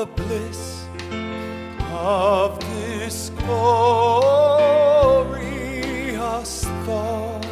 the bliss of this glorious thought.